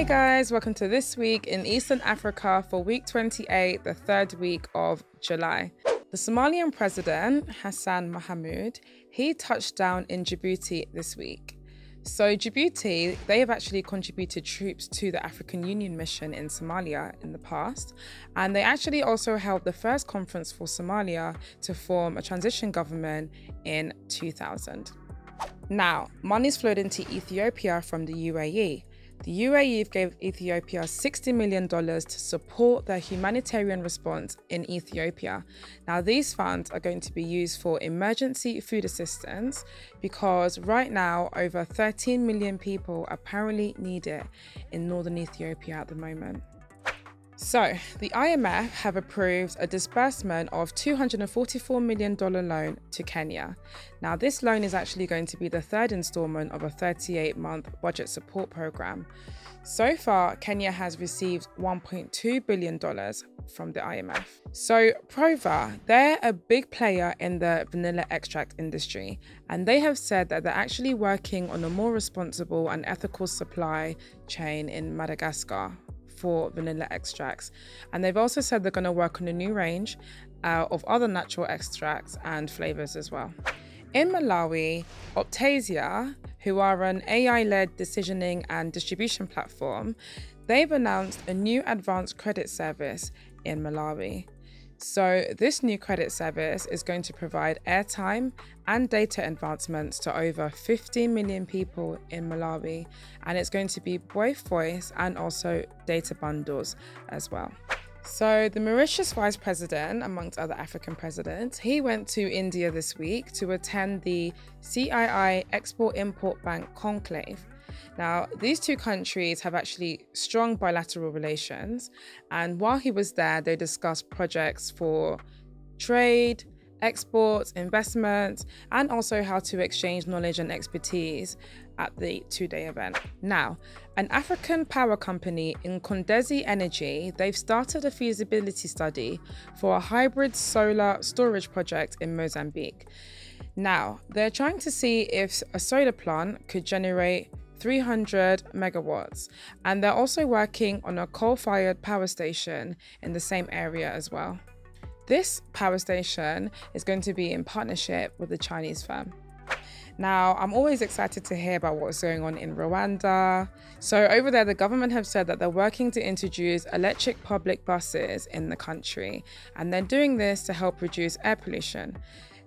Hey guys, welcome to This Week in Eastern Africa for week 28, the third week of July. The Somalian president, Hassan Mahmoud, he touched down in Djibouti this week. So, Djibouti, they have actually contributed troops to the African Union mission in Somalia in the past. And they actually also held the first conference for Somalia to form a transition government in 2000. Now, money's flowed into Ethiopia from the UAE. The UAE gave Ethiopia $60 million to support their humanitarian response in Ethiopia. Now, these funds are going to be used for emergency food assistance because right now, over 13 million people apparently need it in northern Ethiopia at the moment. So, the IMF have approved a disbursement of $244 million loan to Kenya. Now, this loan is actually going to be the third installment of a 38 month budget support program. So far, Kenya has received $1.2 billion from the IMF. So, Prova, they're a big player in the vanilla extract industry, and they have said that they're actually working on a more responsible and ethical supply chain in Madagascar for vanilla extracts. And they've also said they're going to work on a new range uh, of other natural extracts and flavors as well. In Malawi, Optasia, who are an AI led decisioning and distribution platform, they've announced a new advanced credit service in Malawi. So, this new credit service is going to provide airtime and data advancements to over 15 million people in Malawi, and it's going to be both voice and also data bundles as well. So, the Mauritius vice president, amongst other African presidents, he went to India this week to attend the CII Export Import Bank conclave. Now, these two countries have actually strong bilateral relations, and while he was there, they discussed projects for trade, exports, investments, and also how to exchange knowledge and expertise at the two-day event. Now, an African power company Ncondezi Energy, they've started a feasibility study for a hybrid solar storage project in Mozambique. Now, they're trying to see if a solar plant could generate 300 megawatts. And they're also working on a coal fired power station in the same area as well. This power station is going to be in partnership with a Chinese firm. Now, I'm always excited to hear about what's going on in Rwanda. So, over there, the government have said that they're working to introduce electric public buses in the country, and they're doing this to help reduce air pollution.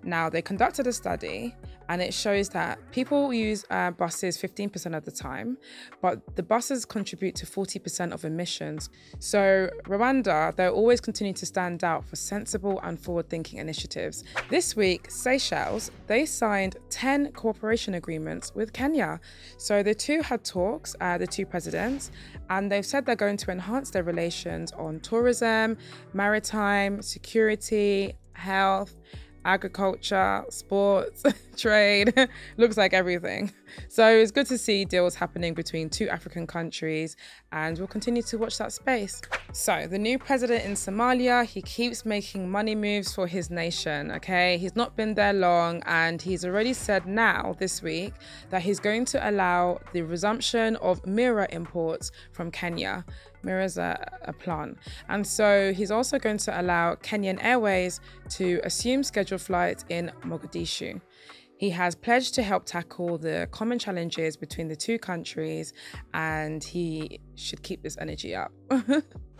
Now, they conducted a study and it shows that people use uh, buses 15% of the time, but the buses contribute to 40% of emissions. So, Rwanda, they'll always continue to stand out for sensible and forward thinking initiatives. This week, Seychelles, they signed 10 cooperation agreements with Kenya. So, the two had talks, uh, the two presidents, and they've said they're going to enhance their relations on tourism, maritime, security, health agriculture, sports, trade, looks like everything. So it's good to see deals happening between two African countries, and we'll continue to watch that space. So, the new president in Somalia, he keeps making money moves for his nation, okay? He's not been there long, and he's already said now this week that he's going to allow the resumption of miraa imports from Kenya. Is a, plant. And so he's also going to allow Kenyan Airways to assume scheduled flights in Mogadishu. He has pledged to help tackle the common challenges between the two countries and he should keep this energy up.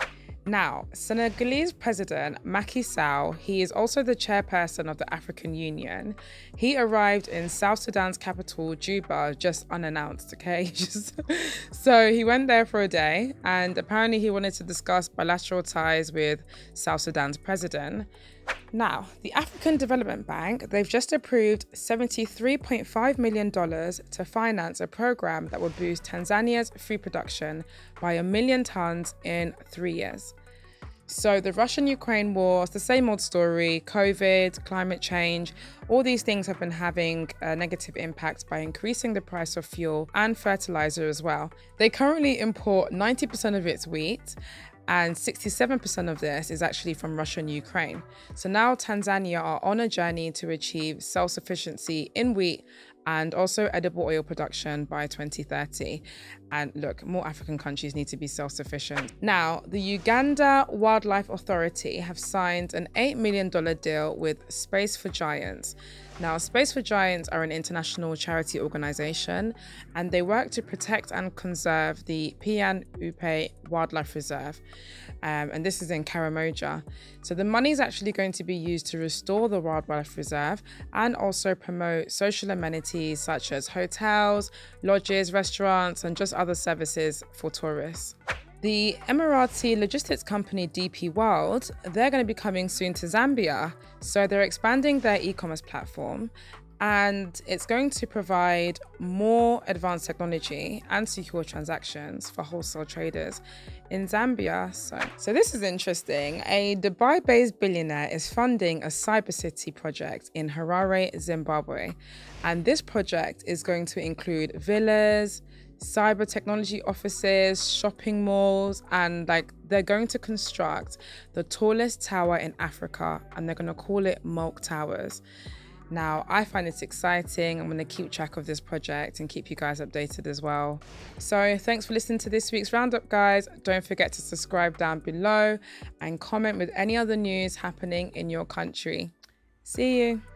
Now, Senegalese President Macky Sall, he is also the chairperson of the African Union. He arrived in South Sudan's capital, Juba, just unannounced, okay? so he went there for a day and apparently he wanted to discuss bilateral ties with South Sudan's president. Now, the African Development Bank, they've just approved $73.5 million to finance a program that will boost Tanzania's food production by a million tons in three years. So, the Russian Ukraine war, it's the same old story COVID, climate change, all these things have been having a negative impact by increasing the price of fuel and fertilizer as well. They currently import 90% of its wheat and 67% of this is actually from Russia and Ukraine. So now Tanzania are on a journey to achieve self sufficiency in wheat and also edible oil production by 2030. And look, more African countries need to be self sufficient. Now, the Uganda Wildlife Authority have signed an $8 million deal with Space for Giants. Now, Space for Giants are an international charity organization and they work to protect and conserve the Pian Upe Wildlife Reserve. Um, and this is in Karamoja. So, the money is actually going to be used to restore the Wildlife Reserve and also promote social amenities such as hotels, lodges, restaurants, and just other services for tourists. The Emirati logistics company DP World, they're going to be coming soon to Zambia. So they're expanding their e commerce platform and it's going to provide more advanced technology and secure transactions for wholesale traders in Zambia. So, so this is interesting. A Dubai-based billionaire is funding a cyber city project in Harare, Zimbabwe, and this project is going to include villas, cyber technology offices, shopping malls, and like they're going to construct the tallest tower in Africa and they're going to call it Mulk Towers. Now, I find this exciting. I'm going to keep track of this project and keep you guys updated as well. So, thanks for listening to this week's roundup, guys. Don't forget to subscribe down below and comment with any other news happening in your country. See you.